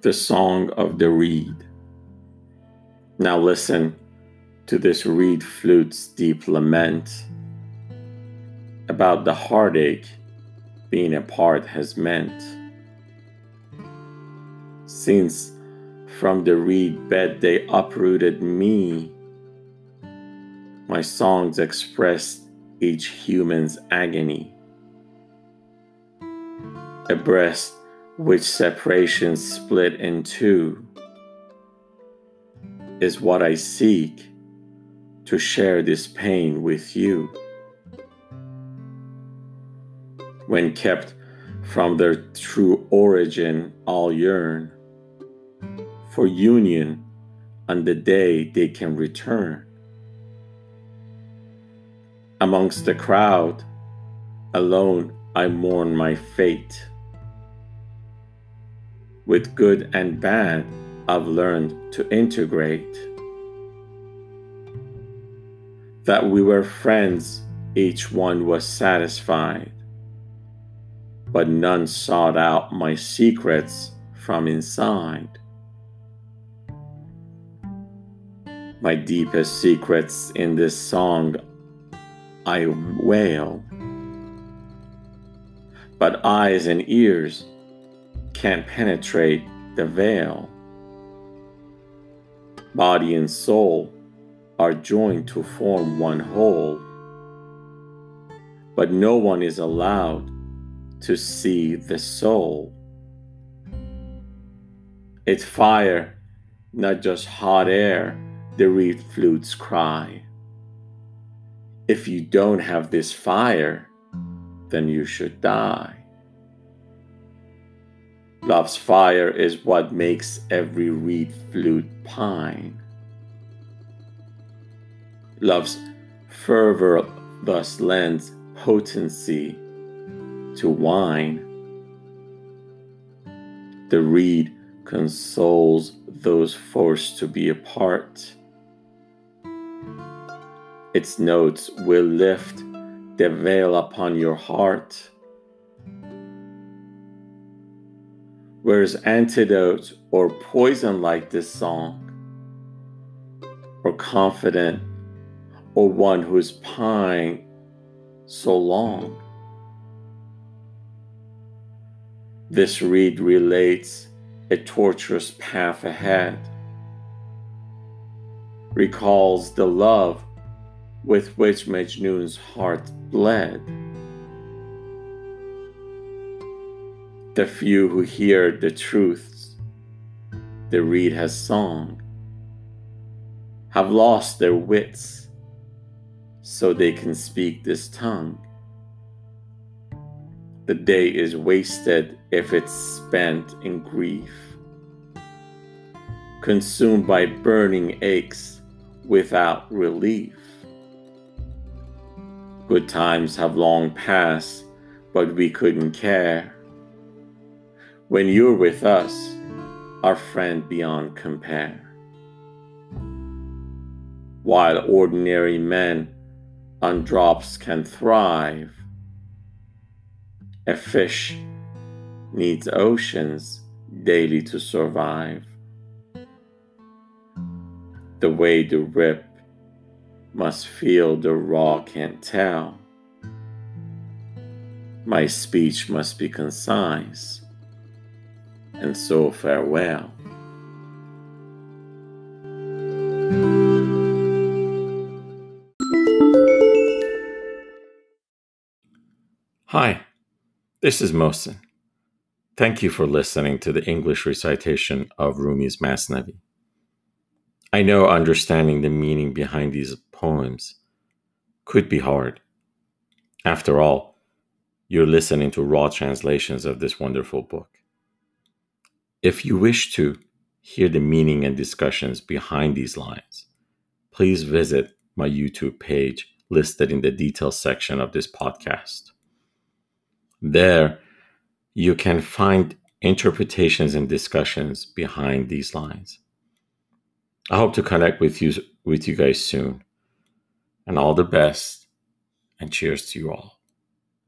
the song of the reed. Now listen to this reed flute's deep lament about the heartache being apart has meant. Since from the reed bed they uprooted me, my songs express each human's agony. A breast which separation split in two is what I seek to share this pain with you. When kept from their true origin, all yearn for union on the day they can return. Amongst the crowd, alone I mourn my fate with good and bad, I've learned to integrate. That we were friends, each one was satisfied, but none sought out my secrets from inside. My deepest secrets in this song I wail, but eyes and ears can't penetrate the veil. Body and soul are joined to form one whole, but no one is allowed to see the soul. It's fire, not just hot air, the reed flutes cry. If you don't have this fire, then you should die. Love's fire is what makes every reed flute pine. Love's fervor thus lends potency to wine. The reed consoles those forced to be apart. Its notes will lift the veil upon your heart Whereas antidote or poison like this song, or confident, or one who is pining so long. This reed relates a torturous path ahead, recalls the love with which Majnun's heart bled. The few who hear the truths the reed has sung have lost their wits so they can speak this tongue. The day is wasted if it's spent in grief, consumed by burning aches without relief. Good times have long passed, but we couldn't care when you're with us, our friend beyond compare. While ordinary men on drops can thrive, a fish needs oceans daily to survive. The way the rip must feel the raw can't tell. My speech must be concise and so farewell. Hi, this is Mohsen. Thank you for listening to the English recitation of Rumi's Masnavi. I know understanding the meaning behind these poems could be hard. After all, you're listening to raw translations of this wonderful book. If you wish to hear the meaning and discussions behind these lines, please visit my YouTube page listed in the details section of this podcast. There, you can find interpretations and discussions behind these lines. I hope to connect with you with you guys soon. And all the best and cheers to you all.